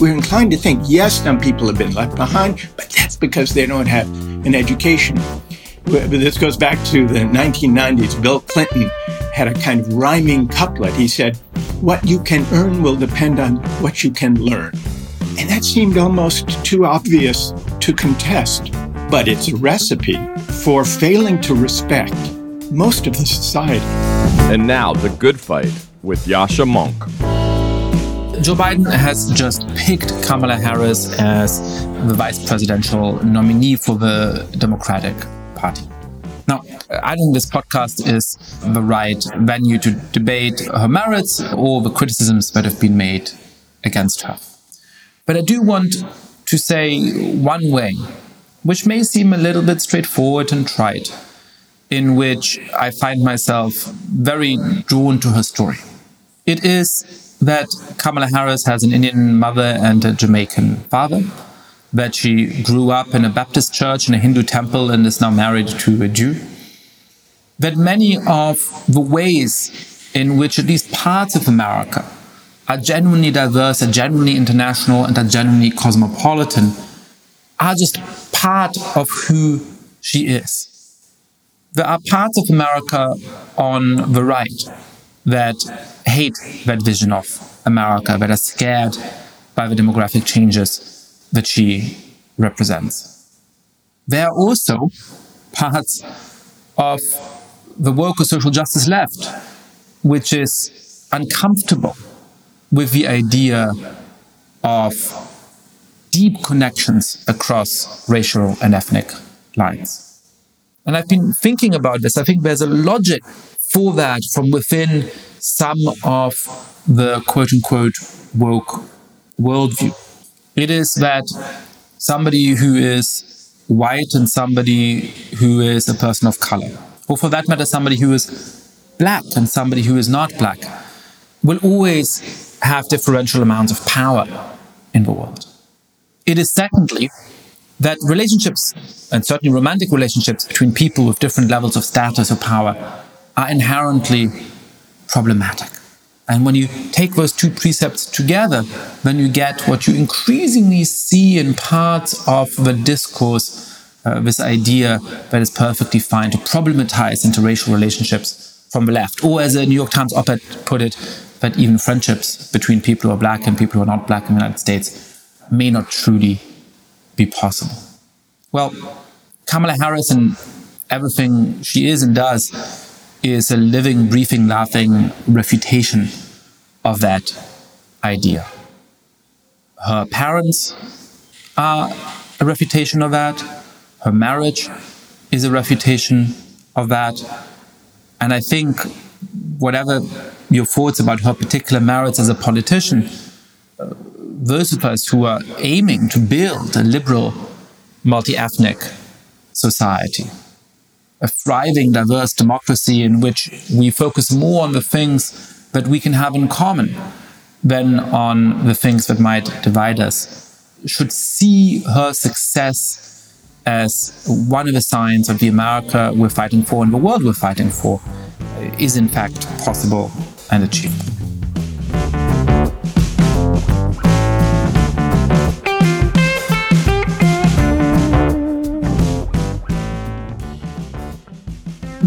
we're inclined to think, yes, some people have been left behind, but that's because they don't have an education. But this goes back to the 1990s. Bill Clinton had a kind of rhyming couplet. He said, What you can earn will depend on what you can learn. And that seemed almost too obvious to contest, but it's a recipe for failing to respect most of the society. And now, The Good Fight with Yascha Mounk. Joe Biden has just picked Kamala Harris as the vice presidential nominee for the Democratic Party. Now, I think this podcast is the right venue to debate her merits or the criticisms that have been made against her. But I do want to say one way, which may seem a little bit straightforward and trite, in which I find myself very drawn to her story. It is that Kamala Harris has an Indian mother and a Jamaican father, that she grew up in a Baptist church in a Hindu temple and is now married to a Jew, that many of the ways in which at least parts of America are genuinely diverse, are genuinely international, and are genuinely cosmopolitan are just part of who she is. There are parts of America on the right that hate that vision of America, that are scared by the demographic changes that she represents. There are also parts of the woke or social justice left, which is uncomfortable with the idea of deep connections across racial and ethnic lines. And I've been thinking about this. I think there's a logic for that from within some of the quote unquote woke worldview. It is that somebody who is white and somebody who is a person of color, or for that matter, somebody who is black and somebody who is not black, will always have differential amounts of power in the world. It is secondly that relationships, and certainly romantic relationships between people with different levels of status or power, are inherently problematic. And when you take those two precepts together, then you get what you increasingly see in parts of the discourse uh, this idea that it's perfectly fine to problematize interracial relationships from the left. Or, as a New York Times op ed put it, that even friendships between people who are black and people who are not black in the United States may not truly be possible. Well, Kamala Harris and everything she is and does is a living, breathing, laughing refutation of that idea. Her parents are a refutation of that. Her marriage is a refutation of that. And I think, whatever your thoughts about her particular merits as a politician, those of us who are aiming to build a liberal, multi ethnic society a thriving, diverse democracy in which we focus more on the things that we can have in common than on the things that might divide us, should see her success as one of the signs of the America we're fighting for and the world we're fighting for is in fact possible and achievable.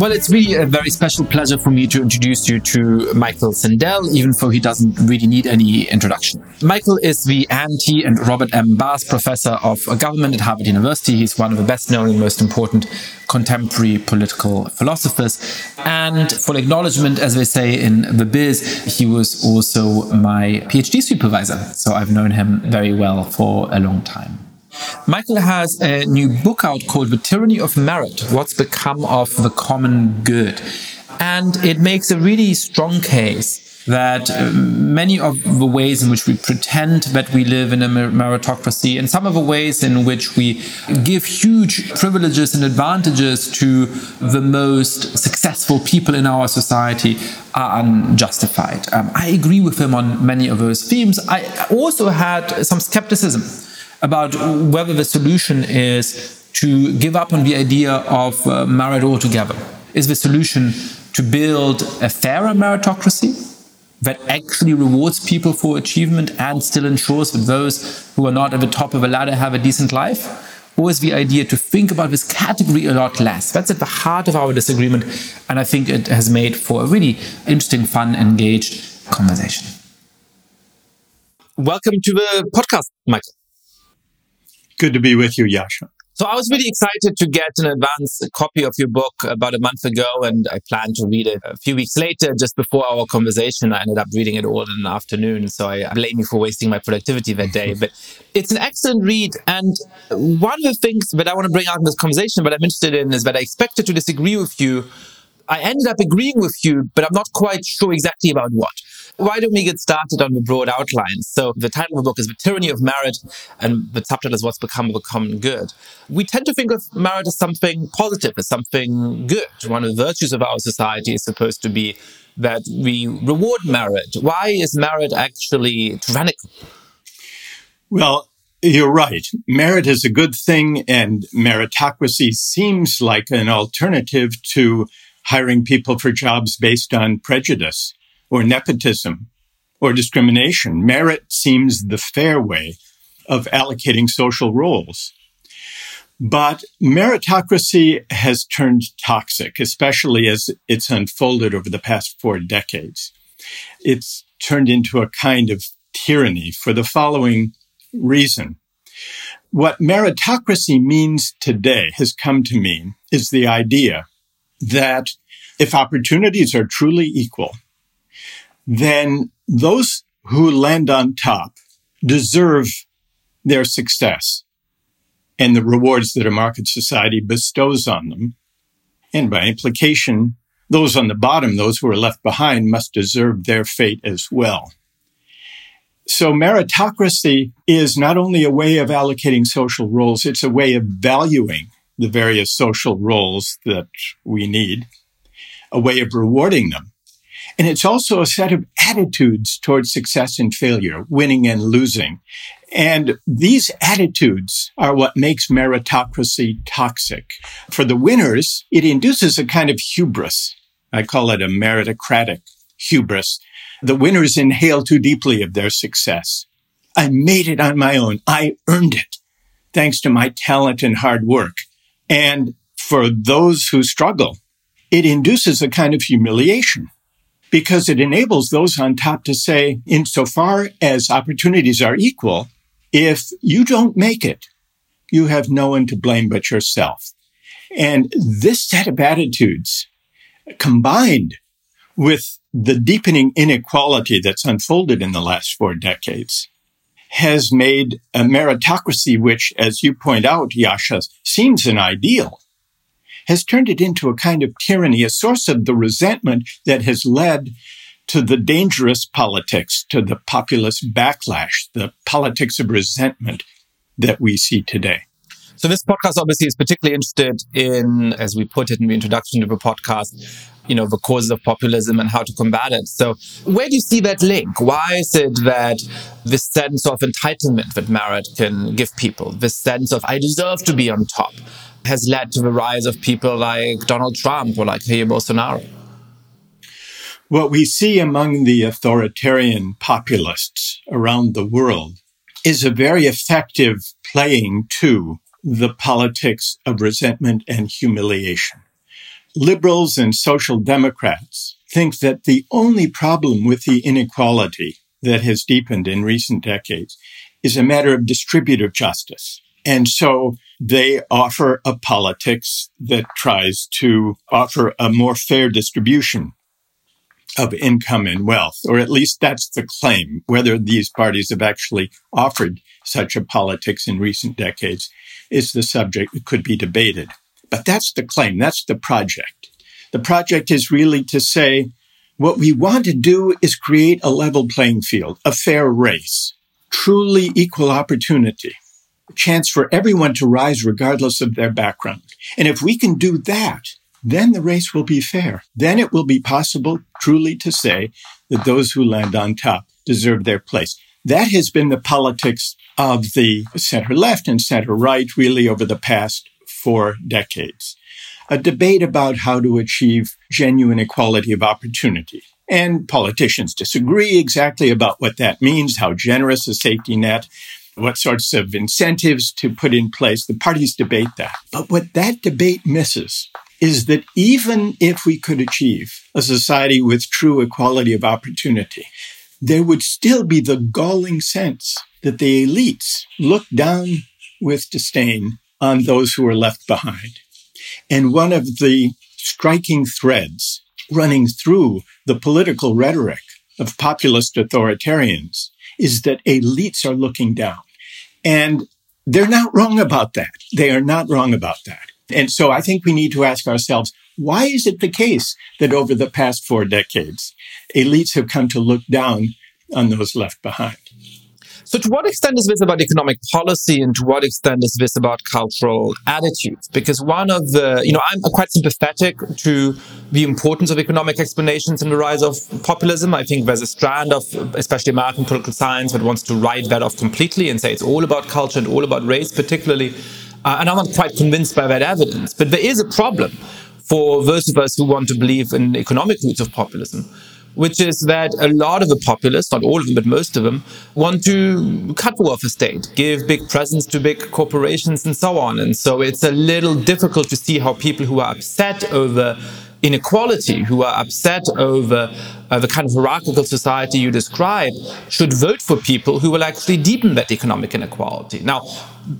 Well, it's really a very special pleasure for me to introduce you to Michael Sandel, even though he doesn't really need any introduction. Michael is the Anne T. and Robert M. Bass Professor of Government at Harvard University. He's one of the best known and most important contemporary political philosophers. And for acknowledgement, as they say in the biz, he was also my PhD supervisor. So I've known him very well for a long time. Michael has a new book out called The Tyranny of Merit What's Become of the Common Good. And it makes a really strong case that uh, many of the ways in which we pretend that we live in a meritocracy and some of the ways in which we give huge privileges and advantages to the most successful people in our society are unjustified. Um, I agree with him on many of those themes. I also had some skepticism about whether the solution is to give up on the idea of uh, merit altogether. Is the solution to build a fairer meritocracy that actually rewards people for achievement and still ensures that those who are not at the top of the ladder have a decent life? Or is the idea to think about this category a lot less? That's at the heart of our disagreement. And I think it has made for a really interesting, fun, engaged conversation. Welcome to the podcast, Michael. Good to be with you, Yascha. So I was really excited to get an advance copy of your book about a month ago, and I planned to read it a few weeks later. Just before our conversation, I ended up reading it all in an afternoon. So I blame you for wasting my productivity that day. But it's an excellent read, and one of the things that I want to bring out in this conversation, but I'm interested in, is that I expected to disagree with you. I ended up agreeing with you, but I'm not quite sure exactly about what why don't we get started on the broad outlines? So the title of the book is The Tyranny of Merit, and the subtitle is What's Become of the Common Good. We tend to think of merit as something positive, as something good. One of the virtues of our society is supposed to be that we reward merit. Why is merit actually tyrannical? Well, you're right. Merit is a good thing, and meritocracy seems like an alternative to hiring people for jobs based on prejudice or nepotism or discrimination. Merit seems the fair way of allocating social roles. But meritocracy has turned toxic, especially as it's unfolded over the past four decades. It's turned into a kind of tyranny for the following reason. What meritocracy means today has come to mean is the idea that if opportunities are truly equal, then those who land on top deserve their success and the rewards that a market society bestows on them. And by implication, those on the bottom, those who are left behind, must deserve their fate as well. So meritocracy is not only a way of allocating social roles, it's a way of valuing the various social roles that we need, a way of rewarding them. And it's also a set of attitudes towards success and failure, winning and losing. And these attitudes are what makes meritocracy toxic. For the winners, it induces a kind of hubris. I call it a meritocratic hubris. The winners inhale too deeply of their success. I made it on my own. I earned it thanks to my talent and hard work. And for those who struggle, it induces a kind of humiliation because it enables those on top to say, insofar as opportunities are equal, if you don't make it, you have no one to blame but yourself. And this set of attitudes combined with the deepening inequality that's unfolded in the last four decades has made a meritocracy, which, as you point out, Yascha, seems an ideal, has turned it into a kind of tyranny, a source of the resentment that has led to the dangerous politics, to the populist backlash, the politics of resentment that we see today. So this podcast obviously is particularly interested in, as we put it in the introduction to the podcast, you know, the causes of populism and how to combat it. So where do you see that link? Why is it that this sense of entitlement that merit can give people, this sense of I deserve to be on top, has led to the rise of people like Donald Trump or like Jair Bolsonaro? What we see among the authoritarian populists around the world is a very effective playing to the politics of resentment and humiliation. Liberals and social democrats think that the only problem with the inequality that has deepened in recent decades is a matter of distributive justice. And so they offer a politics that tries to offer a more fair distribution of income and wealth, or at least that's the claim. Whether these parties have actually offered such a politics in recent decades is the subject that could be debated. But that's the claim. That's the project. The project is really to say what we want to do is create a level playing field, a fair race, truly equal opportunity chance for everyone to rise regardless of their background. And if we can do that, then the race will be fair. Then it will be possible truly to say that those who land on top deserve their place. That has been the politics of the center left and center right really over the past four decades. A debate about how to achieve genuine equality of opportunity. And politicians disagree exactly about what that means, how generous a safety net, what sorts of incentives to put in place. The parties debate that. But what that debate misses is that even if we could achieve a society with true equality of opportunity, there would still be the galling sense that the elites look down with disdain on those who are left behind. And one of the striking threads running through the political rhetoric of populist authoritarians is that elites are looking down. And they're not wrong about that. They are not wrong about that. And so I think we need to ask ourselves, why is it the case that over the past four decades, elites have come to look down on those left behind? So, to what extent is this about economic policy, and to what extent is this about cultural attitudes? Because one of the, you know, I'm quite sympathetic to the importance of economic explanations in the rise of populism. I think there's a strand of, especially American political science, that wants to write that off completely and say it's all about culture and all about race, particularly. Uh, and I'm not quite convinced by that evidence. But there is a problem for those of us who want to believe in economic roots of populism which is that a lot of the populace, not all of them, but most of them, want to cut the welfare state, give big presents to big corporations, and so on. And so it's a little difficult to see how people who are upset over inequality, who are upset over uh, the kind of hierarchical society you describe, should vote for people who will actually deepen that economic inequality. Now,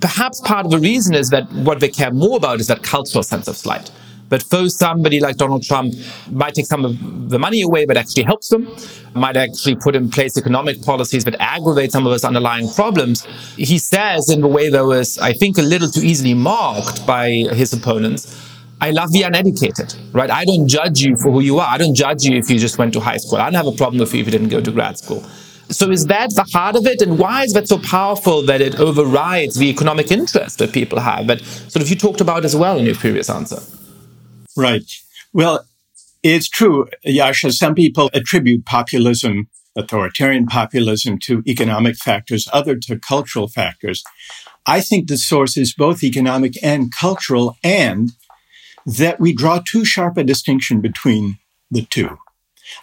perhaps part of the reason is that what they care more about is that cultural sense of slight but for somebody like Donald Trump, might take some of the money away, but actually helps them, might actually put in place economic policies that aggravate some of those underlying problems. He says in a way that was, I think, a little too easily marked by his opponents. I love the uneducated, right? I don't judge you for who you are. I don't judge you if you just went to high school. I don't have a problem with you if you didn't go to grad school. So is that the heart of it? And why is that so powerful that it overrides the economic interest that people have? That sort of you talked about as well in your previous answer. Right. Well, it's true, Yascha. Some people attribute populism, authoritarian populism, to economic factors, other to cultural factors. I think the source is both economic and cultural, and that we draw too sharp a distinction between the two.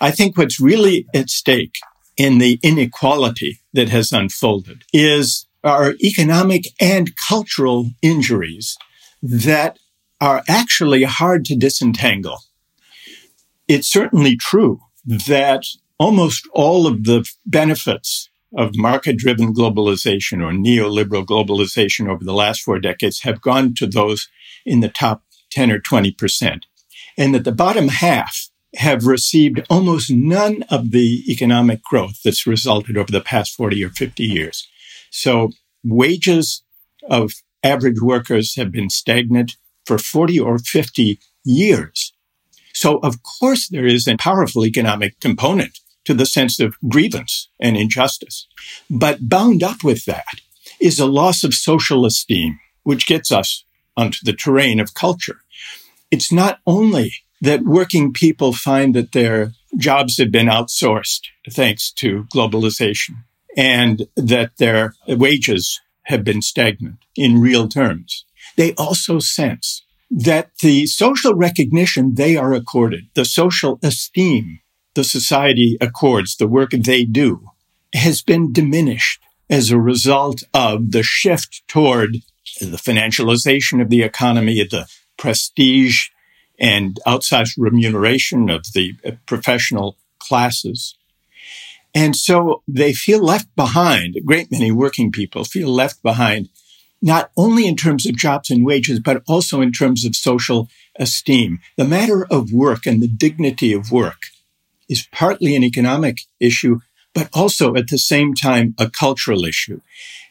I think what's really at stake in the inequality that has unfolded is our economic and cultural injuries that are actually hard to disentangle. It's certainly true that almost all of the benefits of market driven globalization or neoliberal globalization over the last four decades have gone to those in the top 10 or 20%. And that the bottom half have received almost none of the economic growth that's resulted over the past 40 or 50 years. So wages of average workers have been stagnant for 40 or 50 years. So of course there is a powerful economic component to the sense of grievance and injustice. But bound up with that is a loss of social esteem, which gets us onto the terrain of culture. It's not only that working people find that their jobs have been outsourced thanks to globalization and that their wages have been stagnant in real terms they also sense that the social recognition they are accorded, the social esteem the society accords the work they do has been diminished as a result of the shift toward the financialization of the economy, the prestige and outsized remuneration of the uh, professional classes. And so they feel left behind. A great many working people feel left behind not only in terms of jobs and wages, but also in terms of social esteem. The matter of work and the dignity of work is partly an economic issue, but also at the same time a cultural issue.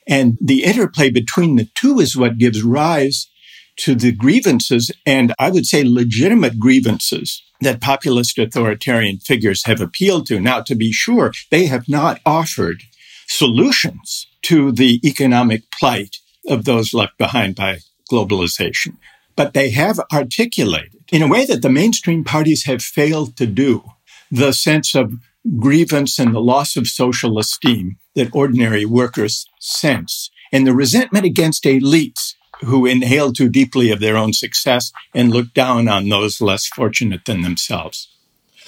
And the interplay between the two is what gives rise to the grievances, and I would say legitimate grievances that populist authoritarian figures have appealed to. Now, to be sure, they have not offered solutions to the economic plight of those left behind by globalization. But they have articulated in a way that the mainstream parties have failed to do the sense of grievance and the loss of social esteem that ordinary workers sense and the resentment against elites who inhale too deeply of their own success and look down on those less fortunate than themselves.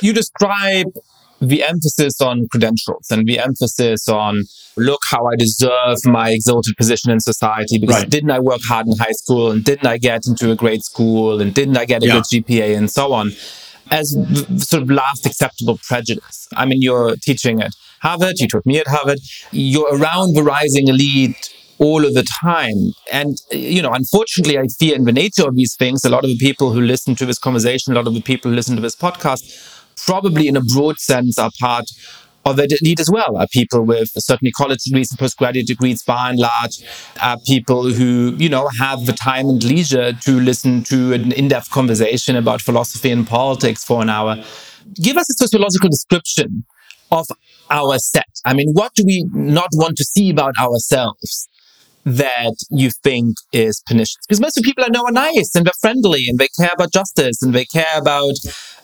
You describe the emphasis on credentials and the emphasis on look how I deserve my exalted position in society because right. didn't I work hard in high school and didn't I get into a great school and didn't I get a yeah. good GPA and so on as sort of last acceptable prejudice. I mean, you're teaching at Harvard, you taught me at Harvard, you're around the rising elite all of the time. And, you know, unfortunately, I fear in the nature of these things, a lot of the people who listen to this conversation, a lot of the people who listen to this podcast, probably in a broad sense are part of the elite as well, are people with certainly college degrees and postgraduate degrees by and large, are people who, you know, have the time and leisure to listen to an in-depth conversation about philosophy and politics for an hour. Give us a sociological description of our set. I mean, what do we not want to see about ourselves? that you think is pernicious? Because most of the people I know are nice and they're friendly and they care about justice and they care about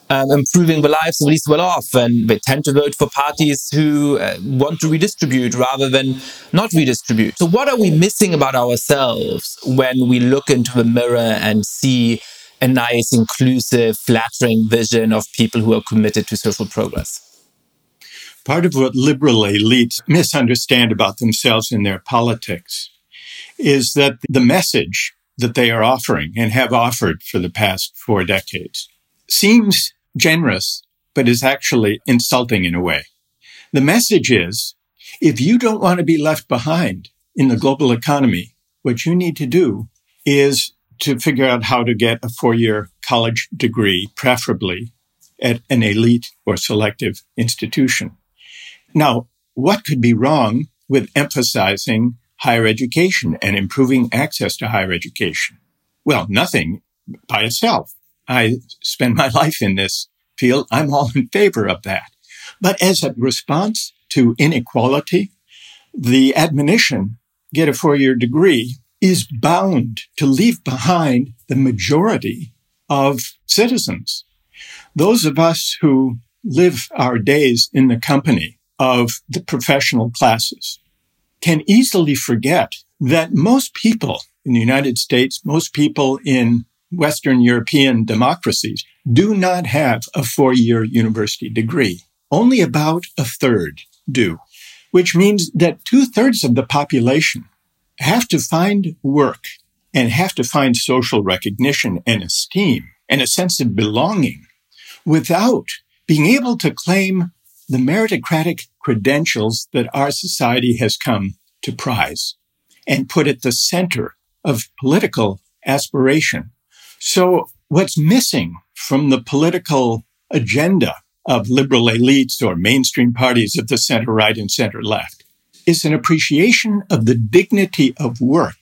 um, improving the lives of the least well off. And they tend to vote for parties who uh, want to redistribute rather than not redistribute. So, what are we missing about ourselves when we look into the mirror and see a nice, inclusive, flattering vision of people who are committed to social progress? Part of what liberal elites misunderstand about themselves and their politics is that the message that they are offering and have offered for the past four decades seems generous, but is actually insulting in a way. The message is if you don't want to be left behind in the global economy, what you need to do is to figure out how to get a four year college degree, preferably at an elite or selective institution. Now, what could be wrong with emphasizing higher education and improving access to higher education? Well, nothing by itself. I spend my life in this field. I'm all in favor of that. But as a response to inequality, the admonition, get a four year degree, is bound to leave behind the majority of citizens. Those of us who live our days in the company of the professional classes, can easily forget that most people in the United States, most people in Western European democracies do not have a four year university degree. Only about a third do, which means that two thirds of the population have to find work and have to find social recognition and esteem and a sense of belonging without being able to claim the meritocratic credentials that our society has come to prize and put at the center of political aspiration. So what's missing from the political agenda of liberal elites or mainstream parties of the center right and center left is an appreciation of the dignity of work,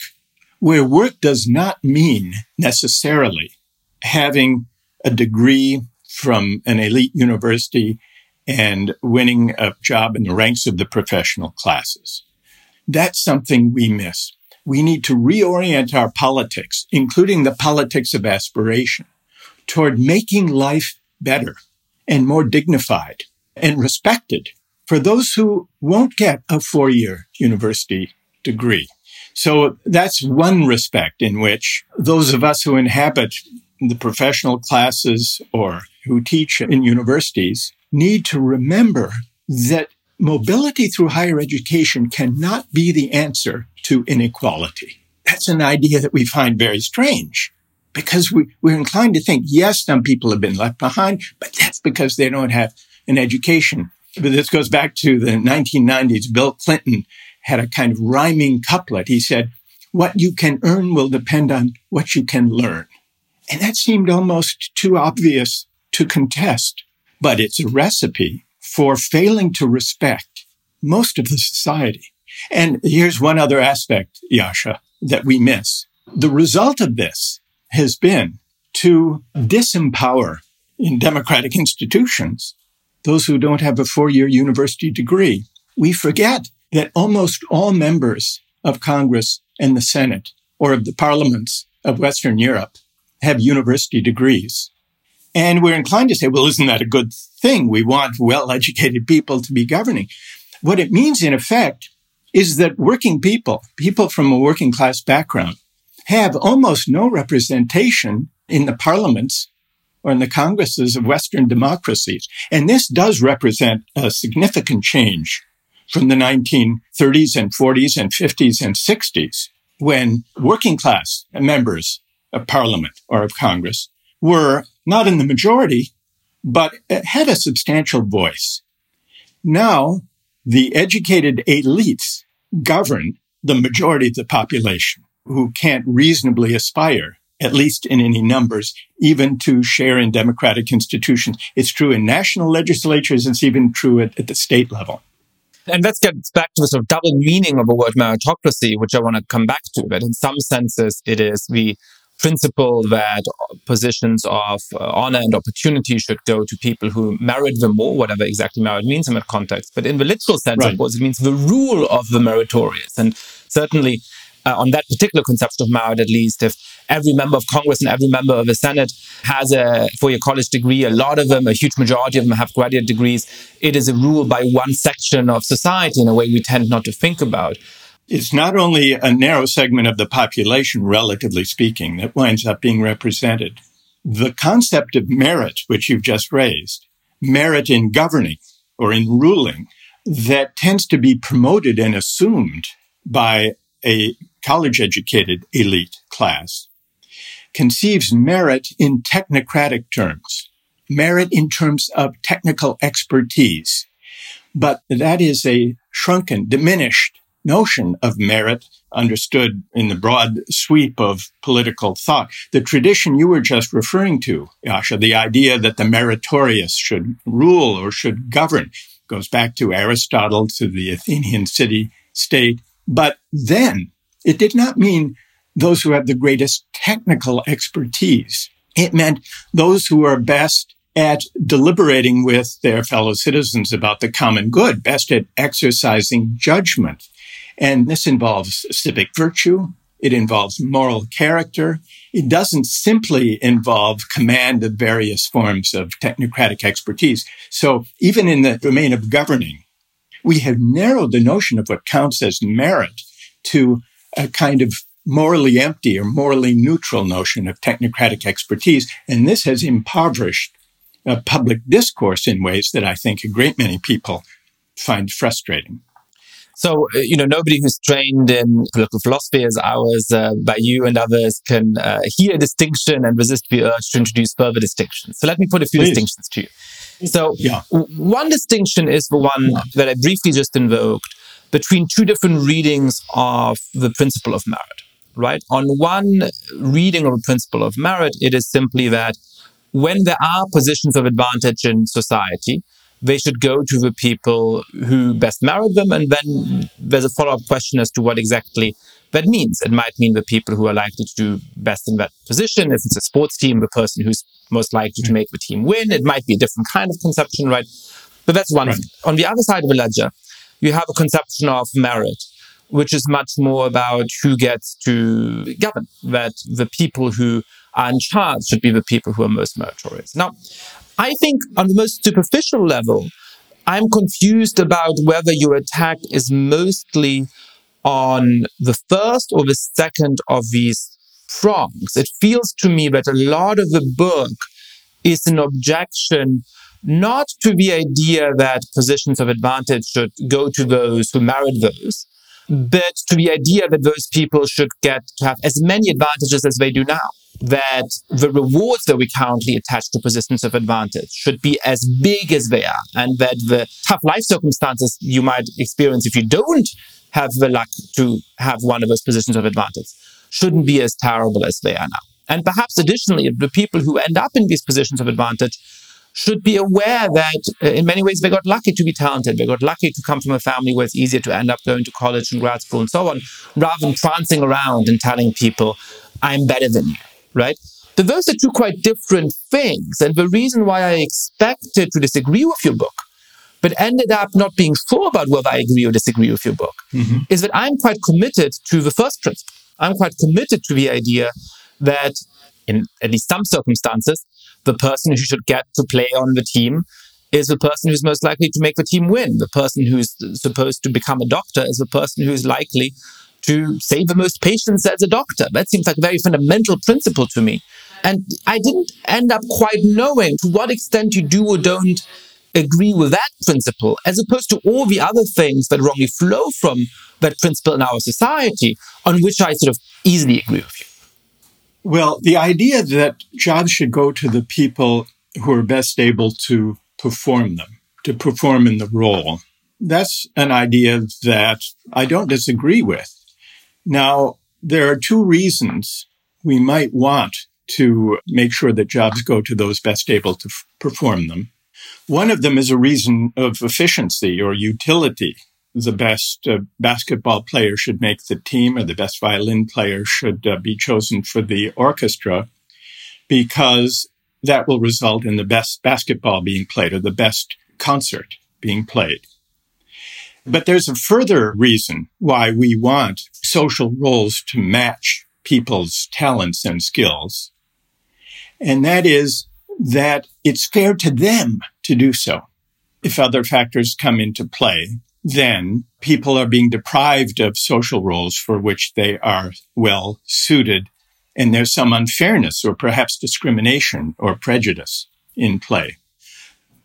where work does not mean necessarily having a degree from an elite university and winning a job in the ranks of the professional classes. That's something we miss. We need to reorient our politics, including the politics of aspiration, toward making life better and more dignified and respected for those who won't get a four year university degree. So that's one respect in which those of us who inhabit the professional classes or who teach in universities need to remember that mobility through higher education cannot be the answer to inequality. That's an idea that we find very strange because we, we're inclined to think, yes, some people have been left behind, but that's because they don't have an education. But this goes back to the 1990s. Bill Clinton had a kind of rhyming couplet. He said, what you can earn will depend on what you can learn. And that seemed almost too obvious to contest, but it's a recipe for failing to respect most of the society. And here's one other aspect, Yascha, that we miss. The result of this has been to disempower in democratic institutions those who don't have a four year university degree. We forget that almost all members of Congress and the Senate or of the parliaments of Western Europe have university degrees. And we're inclined to say, well, isn't that a good thing? We want well educated people to be governing. What it means, in effect, is that working people, people from a working class background, have almost no representation in the parliaments or in the Congresses of Western democracies. And this does represent a significant change from the 1930s and 40s and 50s and 60s when working class members of parliament or of Congress were not in the majority, but had a substantial voice. Now, the educated elites govern the majority of the population who can't reasonably aspire, at least in any numbers, even to share in democratic institutions. It's true in national legislatures. It's even true at, at the state level. And let's get back to the sort of double meaning of the word meritocracy, which I want to come back to. But in some senses, it is the principle that positions of uh, honor and opportunity should go to people who merit them more, whatever exactly merit means in that context. But in the literal sense, right. of course, it means the rule of the meritorious. And certainly, uh, on that particular conception of merit, at least, if every member of Congress and every member of the Senate has a four-year college degree, a lot of them, a huge majority of them have graduate degrees, it is a rule by one section of society in a way we tend not to think about. It's not only a narrow segment of the population, relatively speaking, that winds up being represented. The concept of merit, which you've just raised, merit in governing or in ruling, that tends to be promoted and assumed by a college educated elite class conceives merit in technocratic terms, merit in terms of technical expertise. But that is a shrunken, diminished notion of merit understood in the broad sweep of political thought. The tradition you were just referring to, Yascha, the idea that the meritorious should rule or should govern goes back to Aristotle, to the Athenian city state. But then it did not mean those who have the greatest technical expertise. It meant those who are best at deliberating with their fellow citizens about the common good, best at exercising judgment. And this involves civic virtue. It involves moral character. It doesn't simply involve command of various forms of technocratic expertise. So even in the domain of governing, we have narrowed the notion of what counts as merit to a kind of morally empty or morally neutral notion of technocratic expertise. And this has impoverished uh, public discourse in ways that I think a great many people find frustrating. So, uh, you know, nobody who's trained in political philosophy as I was uh, by you and others can uh, hear a distinction and resist the urge to introduce further distinctions. So let me put a few Please. distinctions to you. So yeah. one distinction is the one that I briefly just invoked between two different readings of the principle of merit right? On one reading of a principle of merit, it is simply that when there are positions of advantage in society, they should go to the people who best merit them. And then there's a follow up question as to what exactly that means. It might mean the people who are likely to do best in that position. If it's a sports team, the person who's most likely to hmm. make the team win. It might be a different kind of conception, right? But that's one. Right. On the other side of the ledger, you have a conception of merit which is much more about who gets to govern, that the people who are in charge should be the people who are most meritorious. Now, I think on the most superficial level, I'm confused about whether your attack is mostly on the first or the second of these prongs. It feels to me that a lot of the book is an objection not to the idea that positions of advantage should go to those who merit those, but to the idea that those people should get to have as many advantages as they do now. That the rewards that we currently attach to positions of advantage should be as big as they are, and that the tough life circumstances you might experience if you don't have the luck to have one of those positions of advantage shouldn't be as terrible as they are now. And perhaps additionally, the people who end up in these positions of advantage should be aware that uh, in many ways they got lucky to be talented. They got lucky to come from a family where it's easier to end up going to college and grad school and so on, rather than prancing around and telling people, I'm better than you, right? But those are two quite different things. And the reason why I expected to disagree with your book, but ended up not being sure about whether I agree or disagree with your book, mm-hmm. is that I'm quite committed to the first principle. I'm quite committed to the idea that in at least some circumstances, the person who should get to play on the team is the person who's most likely to make the team win. The person who's supposed to become a doctor is the person who's likely to save the most patients as a doctor. That seems like a very fundamental principle to me. And I didn't end up quite knowing to what extent you do or don't agree with that principle, as opposed to all the other things that wrongly flow from that principle in our society, on which I sort of easily agree with you. Well, the idea that jobs should go to the people who are best able to perform them, to perform in the role, that's an idea that I don't disagree with. Now, there are two reasons we might want to make sure that jobs go to those best able to f- perform them. One of them is a reason of efficiency or utility. The best uh, basketball player should make the team, or the best violin player should uh, be chosen for the orchestra, because that will result in the best basketball being played or the best concert being played. But there's a further reason why we want social roles to match people's talents and skills. And that is that it's fair to them to do so. If other factors come into play, then people are being deprived of social roles for which they are well suited. And there's some unfairness or perhaps discrimination or prejudice in play.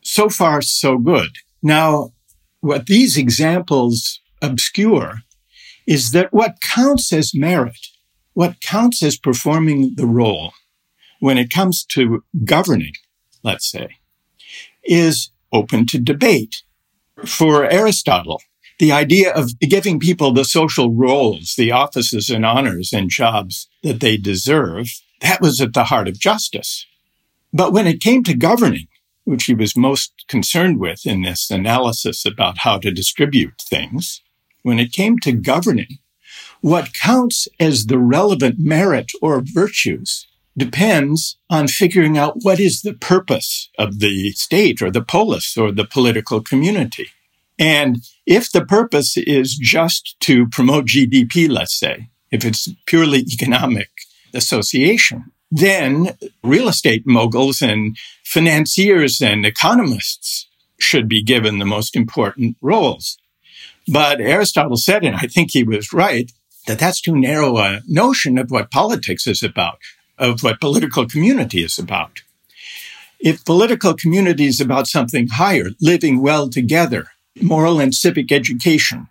So far, so good. Now, what these examples obscure is that what counts as merit, what counts as performing the role when it comes to governing, let's say, is open to debate. For Aristotle, the idea of giving people the social roles, the offices and honors and jobs that they deserve, that was at the heart of justice. But when it came to governing, which he was most concerned with in this analysis about how to distribute things, when it came to governing, what counts as the relevant merit or virtues depends on figuring out what is the purpose of the state or the polis or the political community. And if the purpose is just to promote GDP, let's say, if it's purely economic association, then real estate moguls and financiers and economists should be given the most important roles. But Aristotle said, and I think he was right, that that's too narrow a notion of what politics is about of what political community is about. If political community is about something higher, living well together, moral and civic education,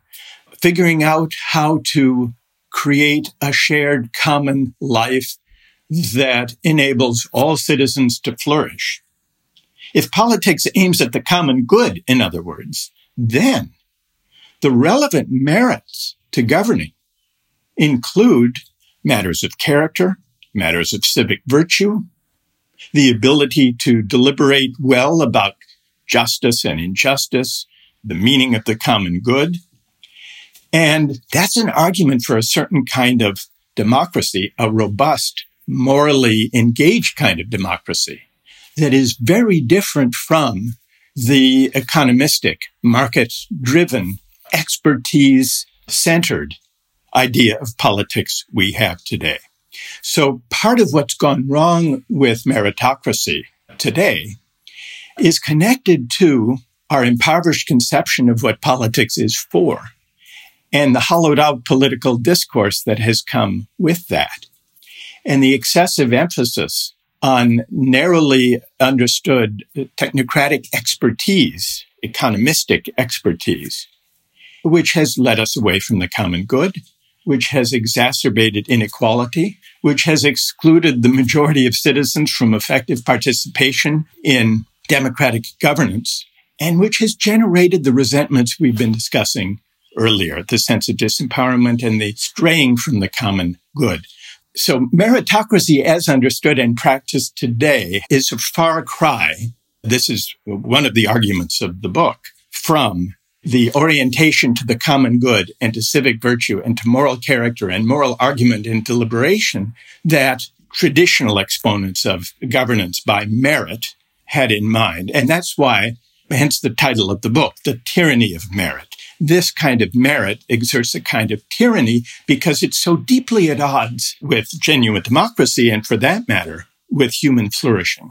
figuring out how to create a shared common life that enables all citizens to flourish. If politics aims at the common good, in other words, then the relevant merits to governing include matters of character, matters of civic virtue, the ability to deliberate well about justice and injustice, the meaning of the common good. And that's an argument for a certain kind of democracy, a robust, morally engaged kind of democracy that is very different from the economistic, market driven, expertise centered idea of politics we have today. So part of what's gone wrong with meritocracy today is connected to our impoverished conception of what politics is for and the hollowed out political discourse that has come with that and the excessive emphasis on narrowly understood technocratic expertise, economistic expertise, which has led us away from the common good which has exacerbated inequality, which has excluded the majority of citizens from effective participation in democratic governance, and which has generated the resentments we've been discussing earlier, the sense of disempowerment and the straying from the common good. So meritocracy as understood and practiced today is a far cry. This is one of the arguments of the book from the orientation to the common good and to civic virtue and to moral character and moral argument and deliberation that traditional exponents of governance by merit had in mind. And that's why, hence the title of the book, The Tyranny of Merit. This kind of merit exerts a kind of tyranny because it's so deeply at odds with genuine democracy and for that matter, with human flourishing.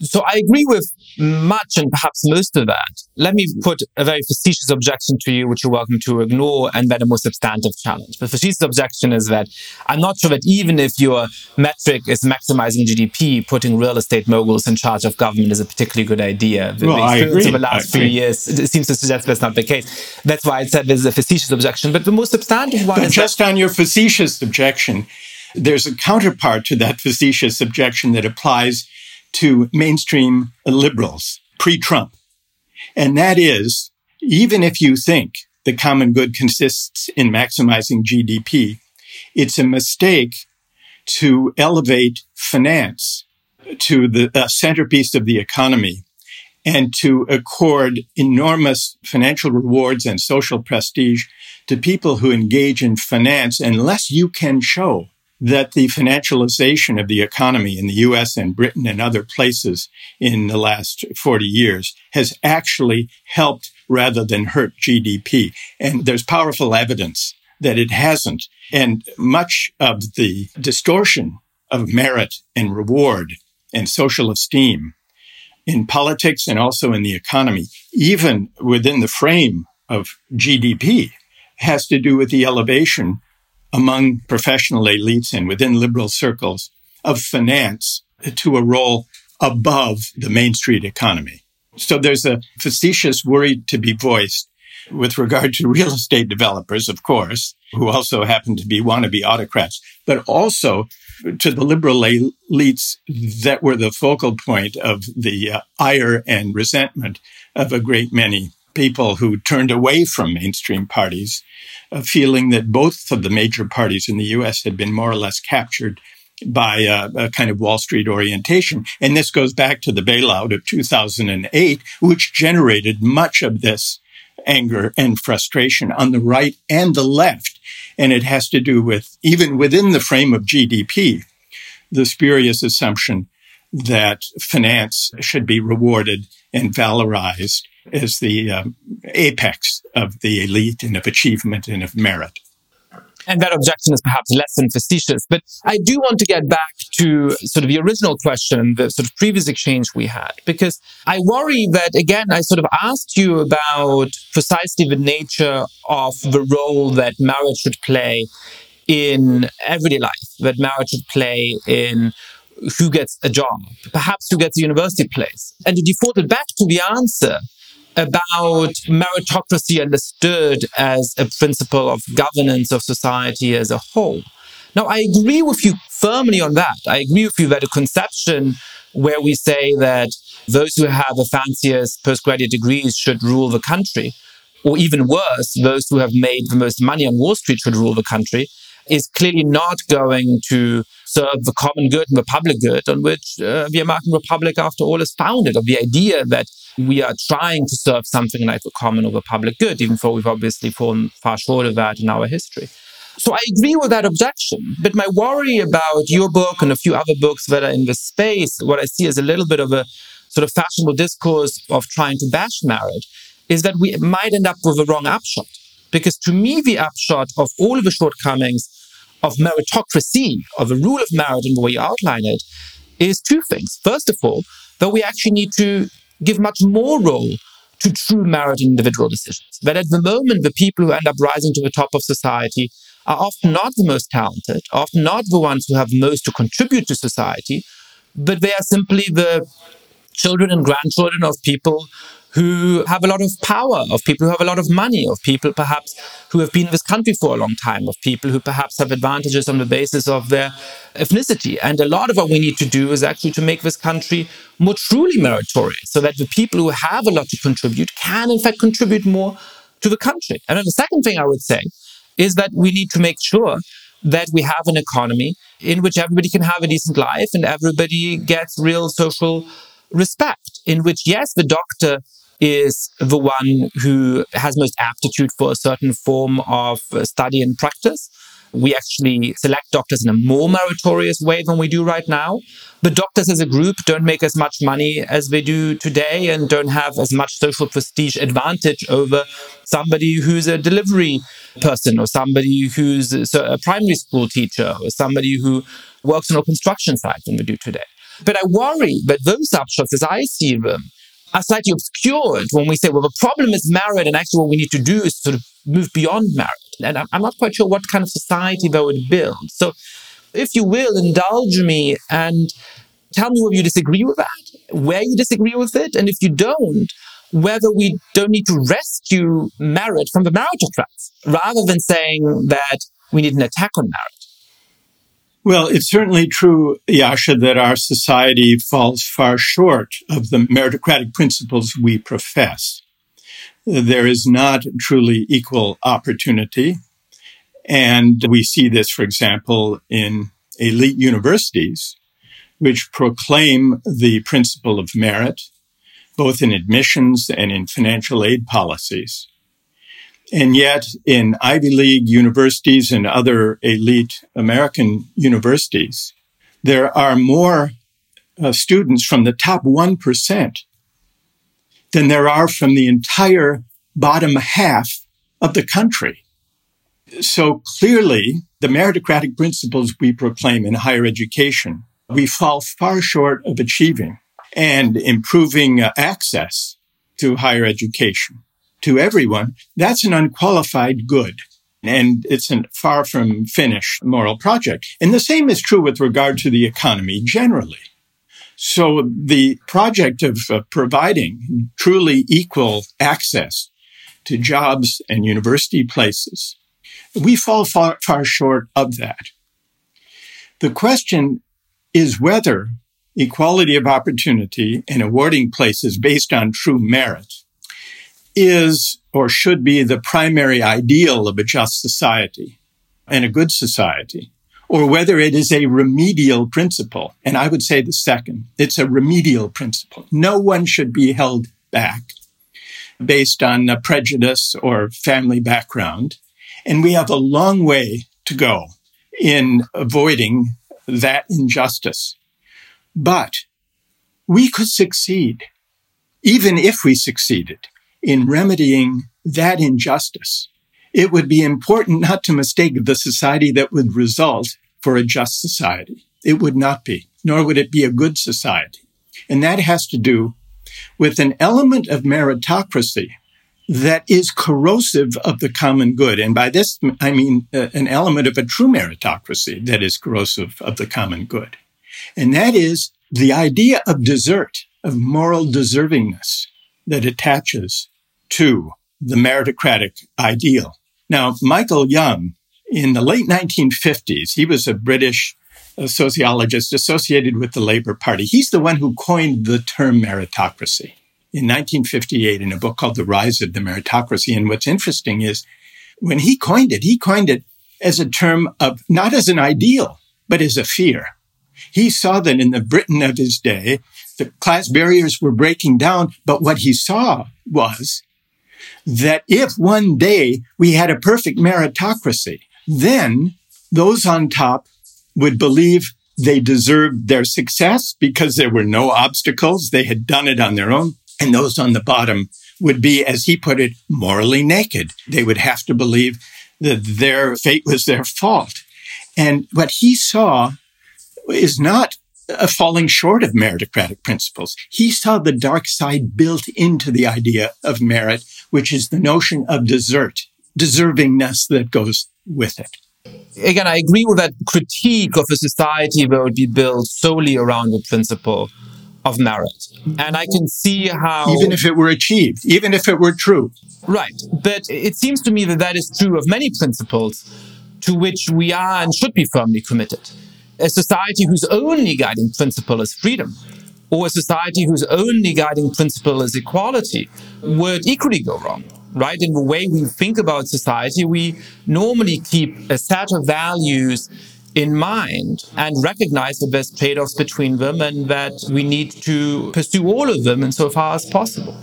So I agree with much and perhaps most of that, let me put a very facetious objection to you, which you're welcome to ignore, and then a more substantive challenge. The facetious objection is that I'm not sure that even if your metric is maximizing GDP, putting real estate moguls in charge of government is a particularly good idea. The, well, the experience of the last few years it seems to suggest that's not the case. That's why I said this is a facetious objection. But the more substantive one but is just that- on your facetious objection, there's a counterpart to that facetious objection that applies to mainstream liberals pre Trump. And that is, even if you think the common good consists in maximizing GDP, it's a mistake to elevate finance to the uh, centerpiece of the economy and to accord enormous financial rewards and social prestige to people who engage in finance unless you can show that the financialization of the economy in the US and Britain and other places in the last 40 years has actually helped rather than hurt GDP. And there's powerful evidence that it hasn't. And much of the distortion of merit and reward and social esteem in politics and also in the economy, even within the frame of GDP, has to do with the elevation among professional elites and within liberal circles of finance to a role above the Main Street economy. So there's a facetious worry to be voiced with regard to real estate developers, of course, who also happen to be wannabe autocrats, but also to the liberal elites that were the focal point of the uh, ire and resentment of a great many people who turned away from mainstream parties, uh, feeling that both of the major parties in the US had been more or less captured by a, a, kind of Wall Street orientation. And this goes back to the bailout of 2008, which generated much of this anger and frustration on the right and the left. And it has to do with, even within the frame of GDP, the spurious assumption that finance should be rewarded and valorized as the um, apex of the elite and of achievement and of merit. And that objection is perhaps less than facetious. But I do want to get back to sort of the original question, the sort of previous exchange we had, because I worry that, again, I sort of asked you about precisely the nature of the role that merit should play in everyday life, that merit should play in who gets a job, perhaps who gets a university place. And you defaulted back to the answer about meritocracy understood as a principle of governance of society as a whole. Now, I agree with you firmly on that. I agree with you that a conception where we say that those who have the fanciest postgraduate degrees should rule the country, or even worse, those who have made the most money on Wall Street should rule the country, is clearly not going to serve the common good and the public good on which uh, the American Republic, after all, is founded, of the idea that we are trying to serve something like the common or the public good, even though we've obviously fallen far short of that in our history. So I agree with that objection. But my worry about your book and a few other books that are in this space, what I see as a little bit of a sort of fashionable discourse of trying to bash merit, is that we might end up with a wrong upshot. Because to me, the upshot of all the shortcomings of meritocracy, of the rule of merit and the way you outline it, is two things. First of all, that we actually need to give much more role to true merit in individual decisions. That at the moment, the people who end up rising to the top of society are often not the most talented, often not the ones who have most to contribute to society, but they are simply the children and grandchildren of people who have a lot of power, of people who have a lot of money, of people perhaps who have been in this country for a long time, of people who perhaps have advantages on the basis of their ethnicity. And a lot of what we need to do is actually to make this country more truly meritorious so that the people who have a lot to contribute can, in fact, contribute more to the country. And the second thing I would say is that we need to make sure that we have an economy in which everybody can have a decent life and everybody gets real social respect, in which, yes, the doctor is the one who has most aptitude for a certain form of study and practice. We actually select doctors in a more meritorious way than we do right now. But doctors as a group don't make as much money as they do today and don't have as much social prestige advantage over somebody who's a delivery person or somebody who's a primary school teacher or somebody who works on a construction site than we do today. But I worry that those upshots, as I see them, are slightly obscured when we say, well, the problem is merit, and actually what we need to do is sort of move beyond merit. And I'm, not quite sure what kind of society that would build. So, if you will, indulge me and tell me whether you disagree with that, where you disagree with it, and if you don't, whether we don't need to rescue merit from the meritocrats rather than saying that we need an attack on merit. Well, it's certainly true, Yascha, that our society falls far short of the meritocratic principles we profess. There is not truly equal opportunity. And we see this, for example, in elite universities, which proclaim the principle of merit, both in admissions and in financial aid policies. And yet, in Ivy League universities and other elite American universities, there are more uh, students from the top 1% than there are from the entire bottom half of the country. So clearly, the meritocratic principles we proclaim in higher education, we fall far short of achieving and improving uh, access to higher education to everyone, that's an unqualified good. And it's a far from finished moral project. And the same is true with regard to the economy generally. So the project of uh, providing truly equal access to jobs and university places, we fall far, far short of that. The question is whether equality of opportunity and awarding places based on true merit is or should be the primary ideal of a just society and a good society, or whether it is a remedial principle. And I would say the second, it's a remedial principle. No one should be held back based on prejudice or family background. And we have a long way to go in avoiding that injustice. But we could succeed, even if we succeeded in remedying that injustice, it would be important not to mistake the society that would result for a just society. It would not be, nor would it be a good society. And that has to do with an element of meritocracy that is corrosive of the common good. And by this, I mean uh, an element of a true meritocracy that is corrosive of the common good. And that is the idea of desert, of moral deservingness that attaches to the meritocratic ideal. Now, Michael Young, in the late 1950s, he was a British uh, sociologist associated with the Labour Party. He's the one who coined the term meritocracy in 1958 in a book called The Rise of the Meritocracy. And what's interesting is when he coined it, he coined it as a term of not as an ideal, but as a fear. He saw that in the Britain of his day, the class barriers were breaking down, but what he saw was that if one day we had a perfect meritocracy, then those on top would believe they deserved their success because there were no obstacles. They had done it on their own. And those on the bottom would be, as he put it, morally naked. They would have to believe that their fate was their fault. And what he saw is not a falling short of meritocratic principles. He saw the dark side built into the idea of merit, which is the notion of desert, deservingness that goes with it. Again, I agree with that critique of a society that would be built solely around the principle of merit. And I can see how. Even if it were achieved, even if it were true. Right. But it seems to me that that is true of many principles to which we are and should be firmly committed a society whose only guiding principle is freedom, or a society whose only guiding principle is equality, would equally go wrong. Right? In the way we think about society, we normally keep a set of values in mind and recognize the best trade offs between them and that we need to pursue all of them insofar as possible.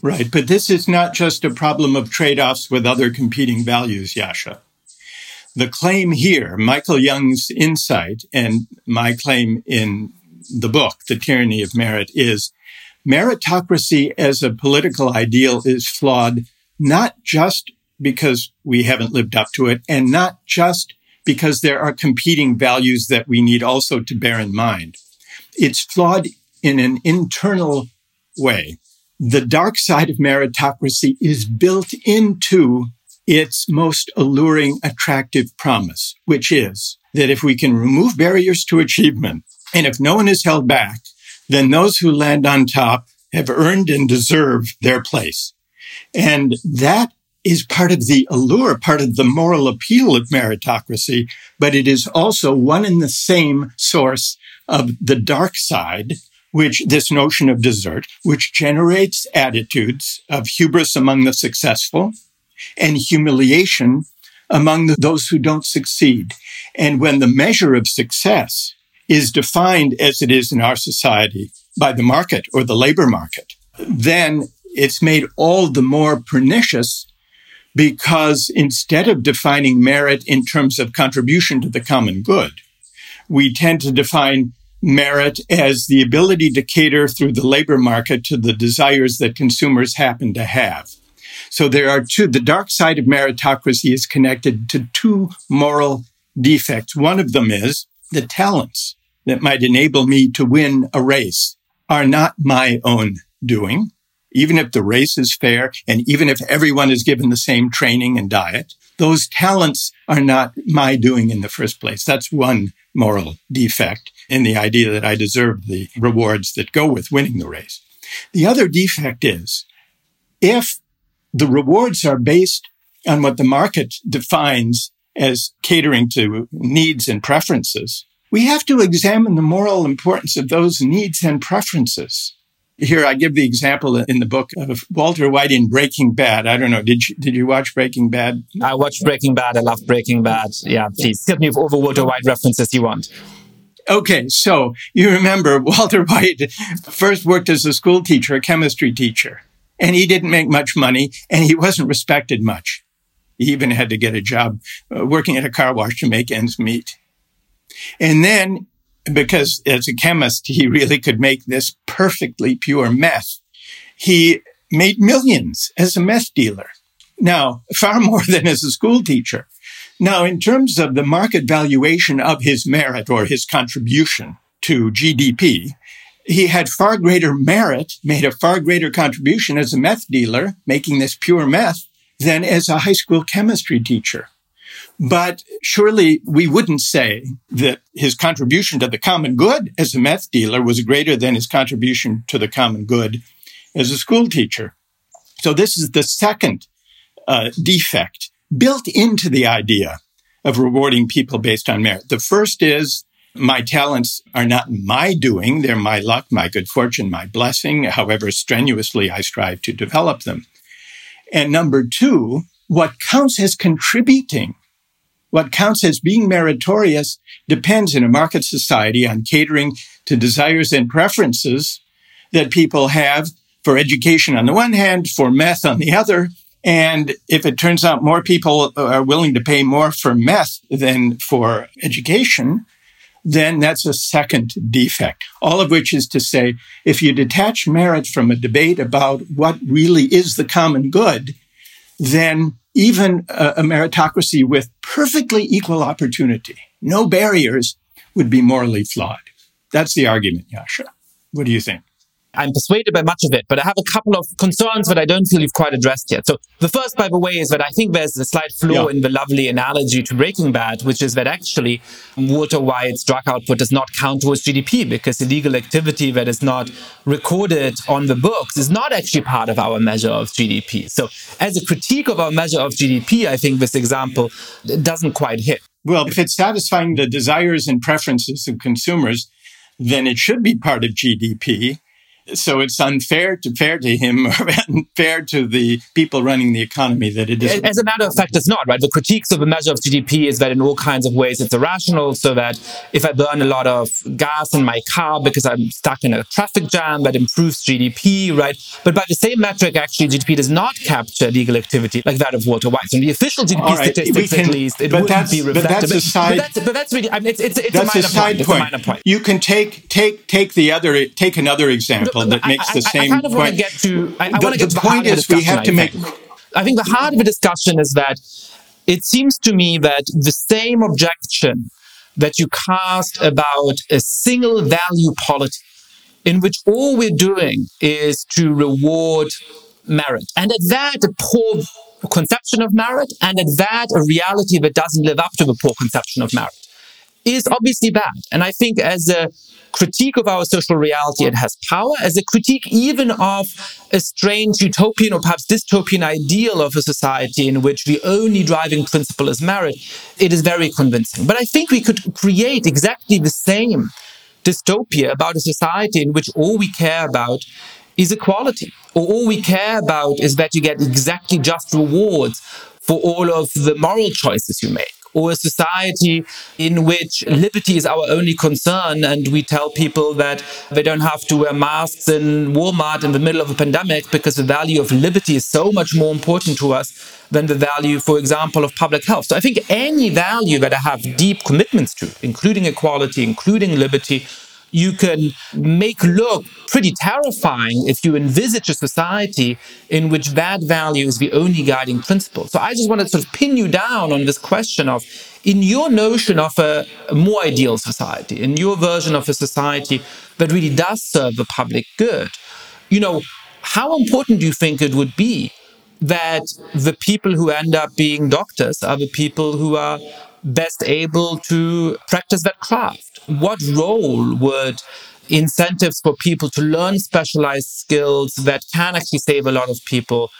Right. But this is not just a problem of trade offs with other competing values, Yascha. The claim here, Michael Young's insight and my claim in the book, The Tyranny of Merit, is meritocracy as a political ideal is flawed, not just because we haven't lived up to it and not just because there are competing values that we need also to bear in mind. It's flawed in an internal way. the dark side of meritocracy is built into its most alluring, attractive promise, which is that if we can remove barriers to achievement and if no one is held back, then those who land on top have earned and deserve their place. And that is part of the allure, part of the moral appeal of meritocracy, but it is also one and the same source of the dark side, which this notion of desert, which generates attitudes of hubris among the successful and humiliation among the, those who don't succeed. And when the measure of success is defined as it is in our society by the market or the labor market, then it's made all the more pernicious because instead of defining merit in terms of contribution to the common good, we tend to define merit as the ability to cater through the labor market to the desires that consumers happen to have. So there are two, the dark side of meritocracy is connected to two moral defects. One of them is the talents that might enable me to win a race are not my own doing even if the race is fair and even if everyone is given the same training and diet, those talents are not my doing in the first place. That's one moral defect in the idea that I deserve the rewards that go with winning the race. The other defect is if the rewards are based on what the market defines as catering to needs and preferences, we have to examine the moral importance of those needs and preferences. Here, I give the example in the book of Walter White in Breaking Bad. I don't know. Did you, did you watch Breaking Bad? I watched Breaking Bad. I love Breaking Bad. Yeah, please hit me with all the Walter White references you want. Okay, so you remember Walter White first worked as a school teacher, a chemistry teacher, and he didn't make much money and he wasn't respected much. He even had to get a job uh, working at a car wash to make ends meet. And then because as a chemist, he really could make this perfectly pure meth. He made millions as a meth dealer. Now, far more than as a school teacher. Now, in terms of the market valuation of his merit or his contribution to GDP, he had far greater merit, made a far greater contribution as a meth dealer, making this pure meth, than as a high school chemistry teacher. But surely we wouldn't say that his contribution to the common good as a meth dealer was greater than his contribution to the common good as a school teacher. So this is the second uh, defect built into the idea of rewarding people based on merit. The first is my talents are not my doing. They're my luck, my good fortune, my blessing, however strenuously I strive to develop them. And number two, what counts as contributing what counts as being meritorious depends in a market society on catering to desires and preferences that people have for education on the one hand, for meth on the other. And if it turns out more people are willing to pay more for meth than for education, then that's a second defect. All of which is to say, if you detach merit from a debate about what really is the common good, then even a, a meritocracy with perfectly equal opportunity, no barriers, would be morally flawed. That's the argument, Yascha. What do you think? I'm persuaded by much of it, but I have a couple of concerns that I don't feel you've quite addressed yet. So the first, by the way, is that I think there's a slight flaw yeah. in the lovely analogy to Breaking Bad, which is that actually Walter White's drug output does not count towards GDP because illegal activity that is not recorded on the books is not actually part of our measure of GDP. So as a critique of our measure of GDP, I think this example doesn't quite hit. Well, if it's satisfying the desires and preferences of consumers, then it should be part of GDP so it's unfair to fair to him or unfair to the people running the economy that it is. As a matter of fact, it's not right. The critiques of the measure of GDP is that in all kinds of ways it's irrational. So that if I burn a lot of gas in my car because I'm stuck in a traffic jam, that improves GDP, right? But by the same metric, actually, GDP does not capture legal activity like that of Walter White. So in the official GDP right, statistics, can, at least, it wouldn't be reflected. But that's a side. But that's, but that's really. I mean, it's it's, it's a minor a point. point. It's a minor point. You can take take take the other take another example that makes the same I, I kind of point. Get to, I, I the, get to the point is we have to make. I think the heart of the discussion is that it seems to me that the same objection that you cast about a single value polity in which all we're doing is to reward merit. And at that, a poor conception of merit, and at that, a reality that doesn't live up to the poor conception of merit is obviously bad. And I think as a critique of our social reality, it has power. As a critique even of a strange utopian or perhaps dystopian ideal of a society in which the only driving principle is merit, it is very convincing. But I think we could create exactly the same dystopia about a society in which all we care about is equality, or all we care about is that you get exactly just rewards for all of the moral choices you make or a society in which liberty is our only concern and we tell people that they don't have to wear masks in Walmart in the middle of a pandemic because the value of liberty is so much more important to us than the value, for example, of public health. So I think any value that I have deep commitments to, including equality, including liberty, you can make look pretty terrifying if you envisage a society in which that value is the only guiding principle. So I just want to sort of pin you down on this question of in your notion of a, a more ideal society, in your version of a society that really does serve the public good, you know, how important do you think it would be that the people who end up being doctors are the people who are best able to practice that craft? What role would incentives for people to learn specialized skills that can actually save a lot of people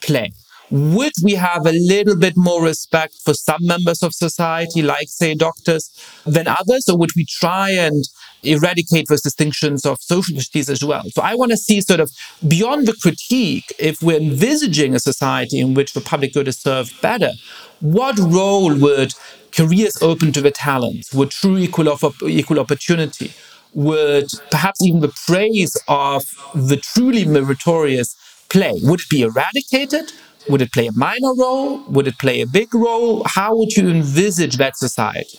play? Would we have a little bit more respect for some members of society, like, say, doctors, than others? Or would we try and eradicate those distinctions of social justice as well? So I want to see sort of beyond the critique, if we're envisaging a society in which the public good is served better, what role would careers open to the talents, would true equal, of, equal opportunity, would perhaps even the praise of the truly meritorious play, would it be eradicated? Would it play a minor role? Would it play a big role? How would you envisage that society?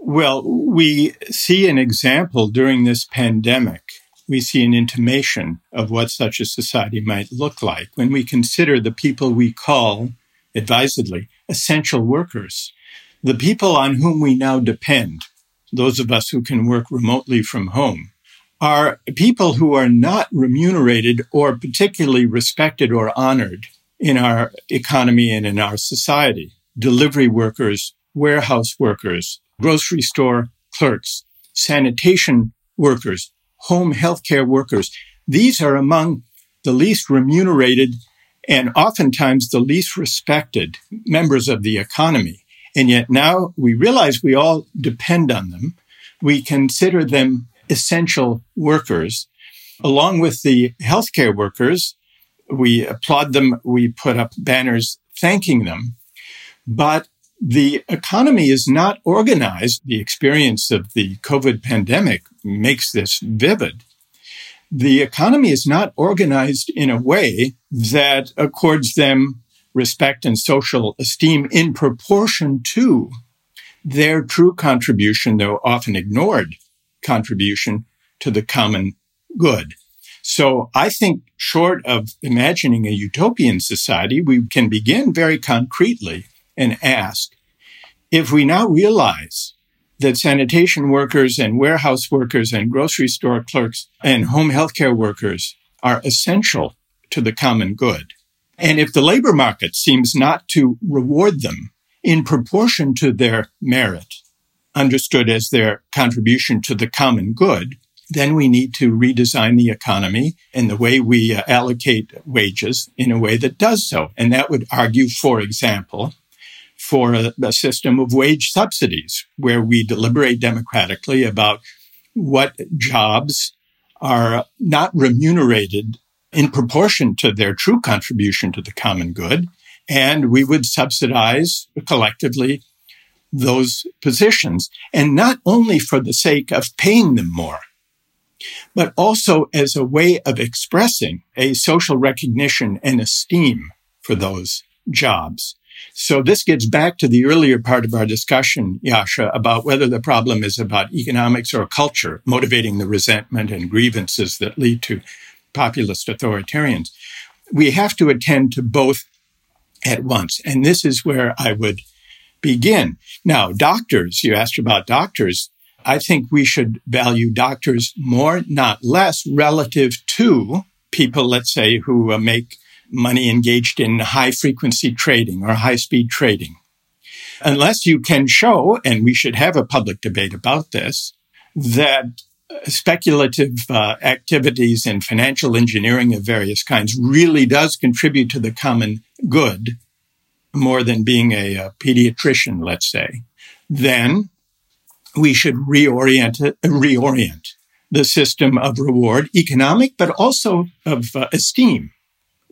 Well, we see an example during this pandemic. We see an intimation of what such a society might look like when we consider the people we call, advisedly, essential workers, the people on whom we now depend, those of us who can work remotely from home, are people who are not remunerated or particularly respected or honored in our economy and in our society. Delivery workers, warehouse workers, grocery store clerks, sanitation workers, home healthcare workers. These are among the least remunerated and oftentimes the least respected members of the economy. And yet now we realize we all depend on them. We consider them essential workers. Along with the healthcare workers, we applaud them. We put up banners thanking them. But the economy is not organized. The experience of the COVID pandemic makes this vivid. The economy is not organized in a way that accords them respect and social esteem in proportion to their true contribution, though often ignored contribution to the common good. So I think short of imagining a utopian society, we can begin very concretely and ask if we now realize that sanitation workers and warehouse workers and grocery store clerks and home healthcare workers are essential to the common good. And if the labor market seems not to reward them in proportion to their merit, understood as their contribution to the common good, then we need to redesign the economy and the way we uh, allocate wages in a way that does so. And that would argue, for example, for a, a system of wage subsidies where we deliberate democratically about what jobs are not remunerated in proportion to their true contribution to the common good. And we would subsidize collectively those positions and not only for the sake of paying them more, but also as a way of expressing a social recognition and esteem for those jobs. So this gets back to the earlier part of our discussion, Yascha, about whether the problem is about economics or culture, motivating the resentment and grievances that lead to populist authoritarians. We have to attend to both at once. And this is where I would begin. Now, doctors, you asked about doctors. I think we should value doctors more, not less, relative to people, let's say, who uh, make money engaged in high frequency trading or high speed trading. Unless you can show, and we should have a public debate about this, that speculative uh, activities and financial engineering of various kinds really does contribute to the common good more than being a, a pediatrician, let's say, then we should reorient it, reorient the system of reward, economic, but also of uh, esteem,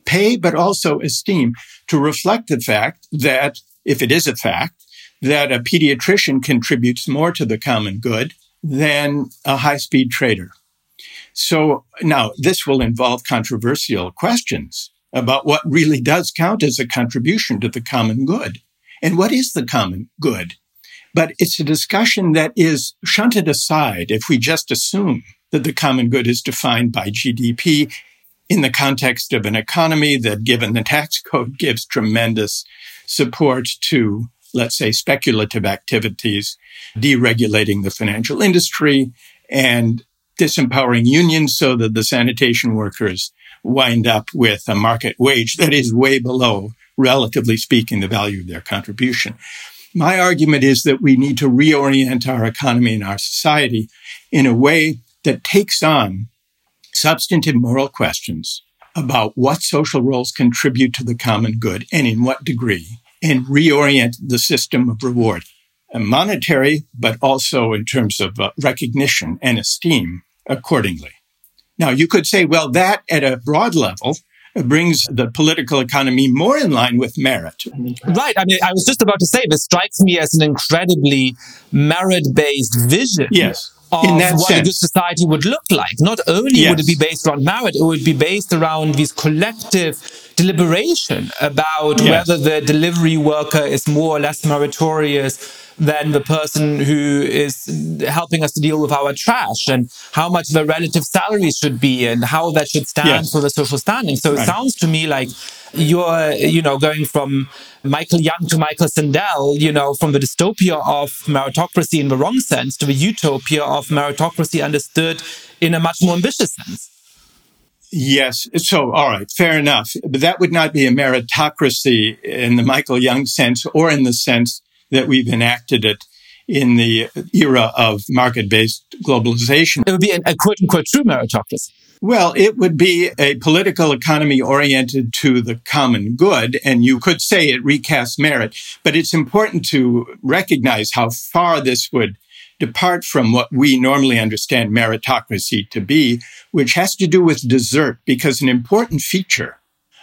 pay, but also esteem to reflect the fact that if it is a fact that a pediatrician contributes more to the common good than a high speed trader. So now this will involve controversial questions about what really does count as a contribution to the common good. And what is the common good? But it's a discussion that is shunted aside if we just assume that the common good is defined by GDP in the context of an economy that, given the tax code, gives tremendous support to, let's say, speculative activities, deregulating the financial industry and disempowering unions so that the sanitation workers wind up with a market wage that is way below, relatively speaking, the value of their contribution. My argument is that we need to reorient our economy and our society in a way that takes on substantive moral questions about what social roles contribute to the common good and in what degree, and reorient the system of reward, monetary, but also in terms of uh, recognition and esteem accordingly. Now, you could say, well, that at a broad level brings the political economy more in line with merit. Right. I mean, I was just about to say, this strikes me as an incredibly merit based vision. Yes of what sense. a good society would look like. Not only yes. would it be based around merit, it would be based around these collective deliberation about yes. whether the delivery worker is more or less meritorious than the person who is helping us to deal with our trash and how much the relative salary should be and how that should stand yes. for the social standing. So right. it sounds to me like you're, you know, going from Michael Young to Michael Sandel, you know, from the dystopia of meritocracy in the wrong sense to the utopia of meritocracy understood in a much more ambitious sense. Yes. So, all right, fair enough. But that would not be a meritocracy in the Michael Young sense or in the sense that we've enacted it in the era of market-based globalization. It would be a quote unquote true meritocracy. Well, it would be a political economy oriented to the common good. And you could say it recasts merit, but it's important to recognize how far this would depart from what we normally understand meritocracy to be, which has to do with desert, because an important feature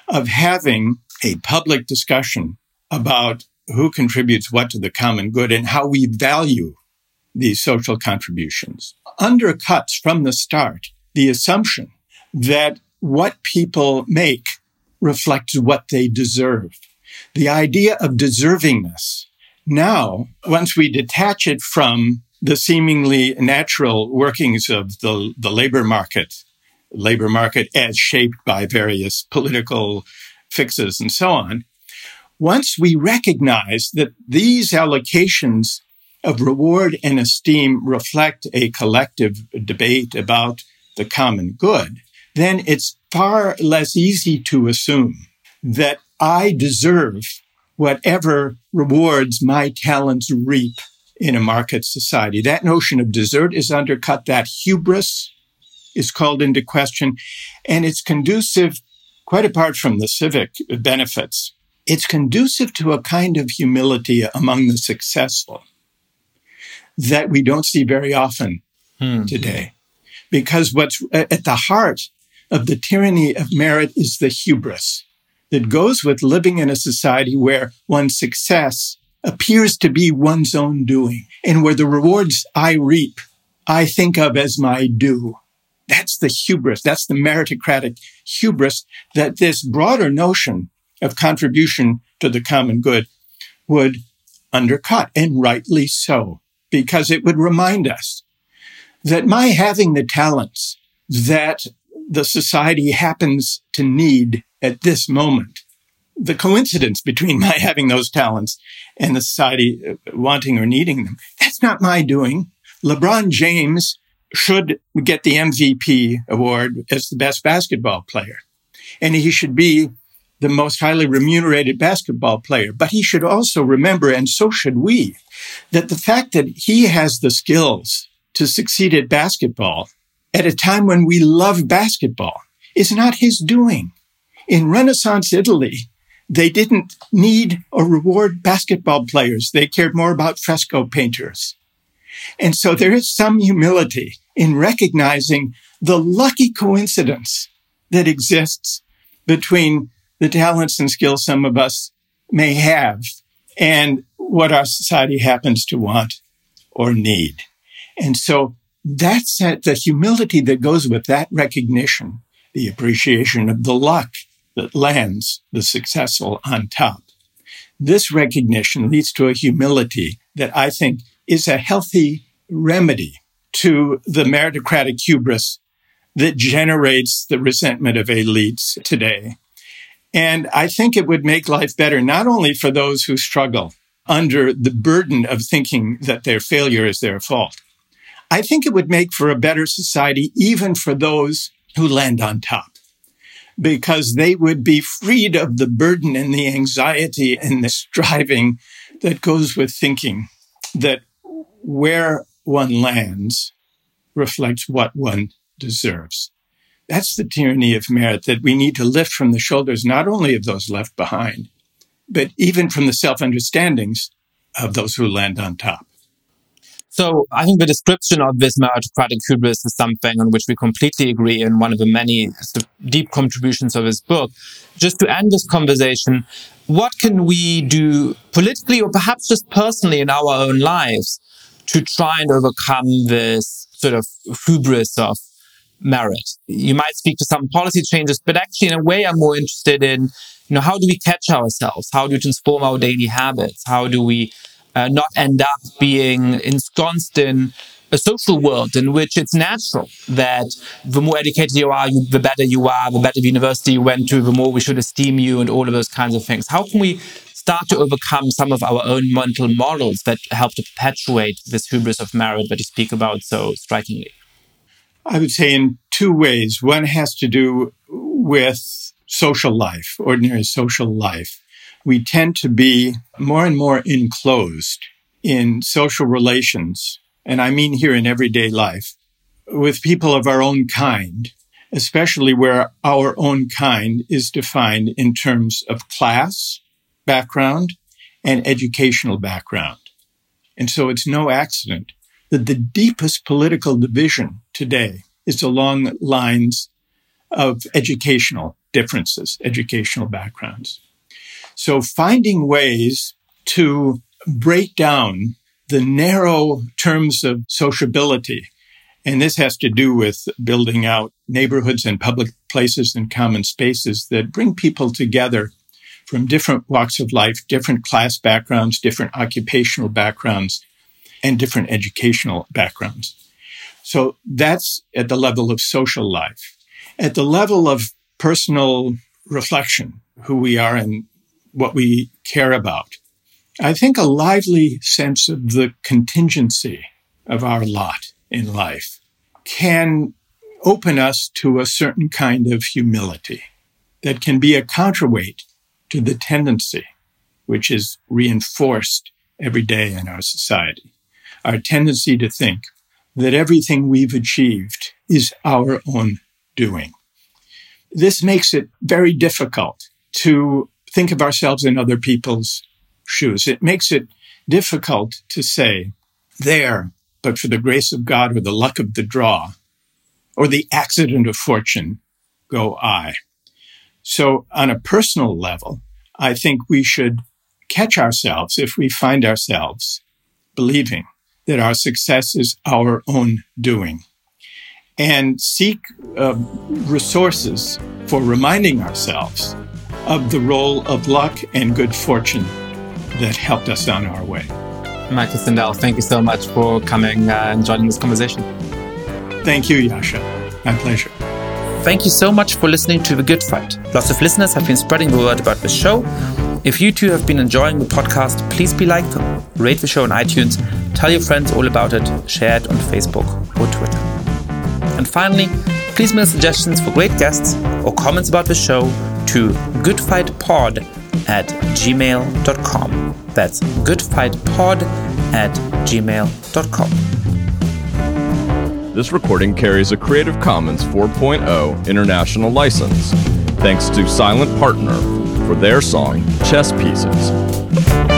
of having a public discussion about who contributes what to the common good and how we value these social contributions undercuts from the start the assumption that what people make reflects what they deserve. The idea of deservingness. Now, once we detach it from the seemingly natural workings of the, the labor market, labor market as shaped by various political fixes and so on, once we recognize that these allocations of reward and esteem reflect a collective debate about the common good, then it's far less easy to assume that I deserve whatever rewards my talents reap in a market society. That notion of desert is undercut. That hubris is called into question and it's conducive, quite apart from the civic benefits, it's conducive to a kind of humility among the successful that we don't see very often hmm. today. Because what's at the heart of the tyranny of merit is the hubris that goes with living in a society where one's success appears to be one's own doing and where the rewards I reap, I think of as my due. That's the hubris. That's the meritocratic hubris that this broader notion of contribution to the common good would undercut, and rightly so, because it would remind us that my having the talents that the society happens to need at this moment, the coincidence between my having those talents and the society uh, wanting or needing them, that's not my doing. LeBron James should get the MVP award as the best basketball player. And he should be the most highly remunerated basketball player. But he should also remember, and so should we, that the fact that he has the skills to succeed at basketball at a time when we love basketball is not his doing. In Renaissance Italy, they didn't need or reward basketball players. They cared more about fresco painters. And so there is some humility in recognizing the lucky coincidence that exists between the talents and skills some of us may have and what our society happens to want or need. And so that's uh, the humility that goes with that recognition, the appreciation of the luck that lands the successful on top. This recognition leads to a humility that I think is a healthy remedy to the meritocratic hubris that generates the resentment of elites today. And I think it would make life better, not only for those who struggle under the burden of thinking that their failure is their fault. I think it would make for a better society, even for those who land on top, because they would be freed of the burden and the anxiety and the striving that goes with thinking that where one lands reflects what one deserves. That's the tyranny of merit that we need to lift from the shoulders, not only of those left behind, but even from the self understandings of those who land on top. So I think the description of this meritocratic hubris is something on which we completely agree in one of the many deep contributions of his book. Just to end this conversation, what can we do politically or perhaps just personally in our own lives to try and overcome this sort of hubris of merit. You might speak to some policy changes, but actually, in a way, I'm more interested in, you know, how do we catch ourselves? How do we transform our daily habits? How do we uh, not end up being ensconced in a social world in which it's natural that the more educated you are, you, the better you are, the better the university you went to, the more we should esteem you, and all of those kinds of things. How can we start to overcome some of our own mental models that help to perpetuate this hubris of merit that you speak about so strikingly? I would say in two ways. One has to do with social life, ordinary social life. We tend to be more and more enclosed in social relations, and I mean here in everyday life, with people of our own kind, especially where our own kind is defined in terms of class, background and educational background. And so it's no accident that the deepest political division today is along lines of educational differences, educational backgrounds. So finding ways to break down the narrow terms of sociability. And this has to do with building out neighborhoods and public places and common spaces that bring people together from different walks of life, different class backgrounds, different occupational backgrounds, and different educational backgrounds. So that's at the level of social life. At the level of personal reflection, who we are and what we care about, I think a lively sense of the contingency of our lot in life can open us to a certain kind of humility that can be a counterweight to the tendency, which is reinforced every day in our society, our tendency to think that everything we've achieved is our own doing. This makes it very difficult to think of ourselves in other people's shoes. It makes it difficult to say, there, but for the grace of God or the luck of the draw or the accident of fortune, go I. So on a personal level, I think we should catch ourselves if we find ourselves believing that our success is our own doing and seek uh, resources for reminding ourselves of the role of luck and good fortune that helped us on our way. Michael Sandel, thank you so much for coming uh, and joining this conversation. Thank you, Yascha. My pleasure. Thank you so much for listening to The Good Fight. Lots of listeners have been spreading the word about the show. If you too have been enjoying the podcast, please be like, rate the show on iTunes, tell your friends all about it, share it on Facebook or Twitter. And finally, please mail suggestions for great guests or comments about the show to goodfightpod at gmail.com. That's goodfightpod at gmail.com. This recording carries a Creative Commons 4.0 international license. Thanks to Silent Partner for their song Chess Pieces.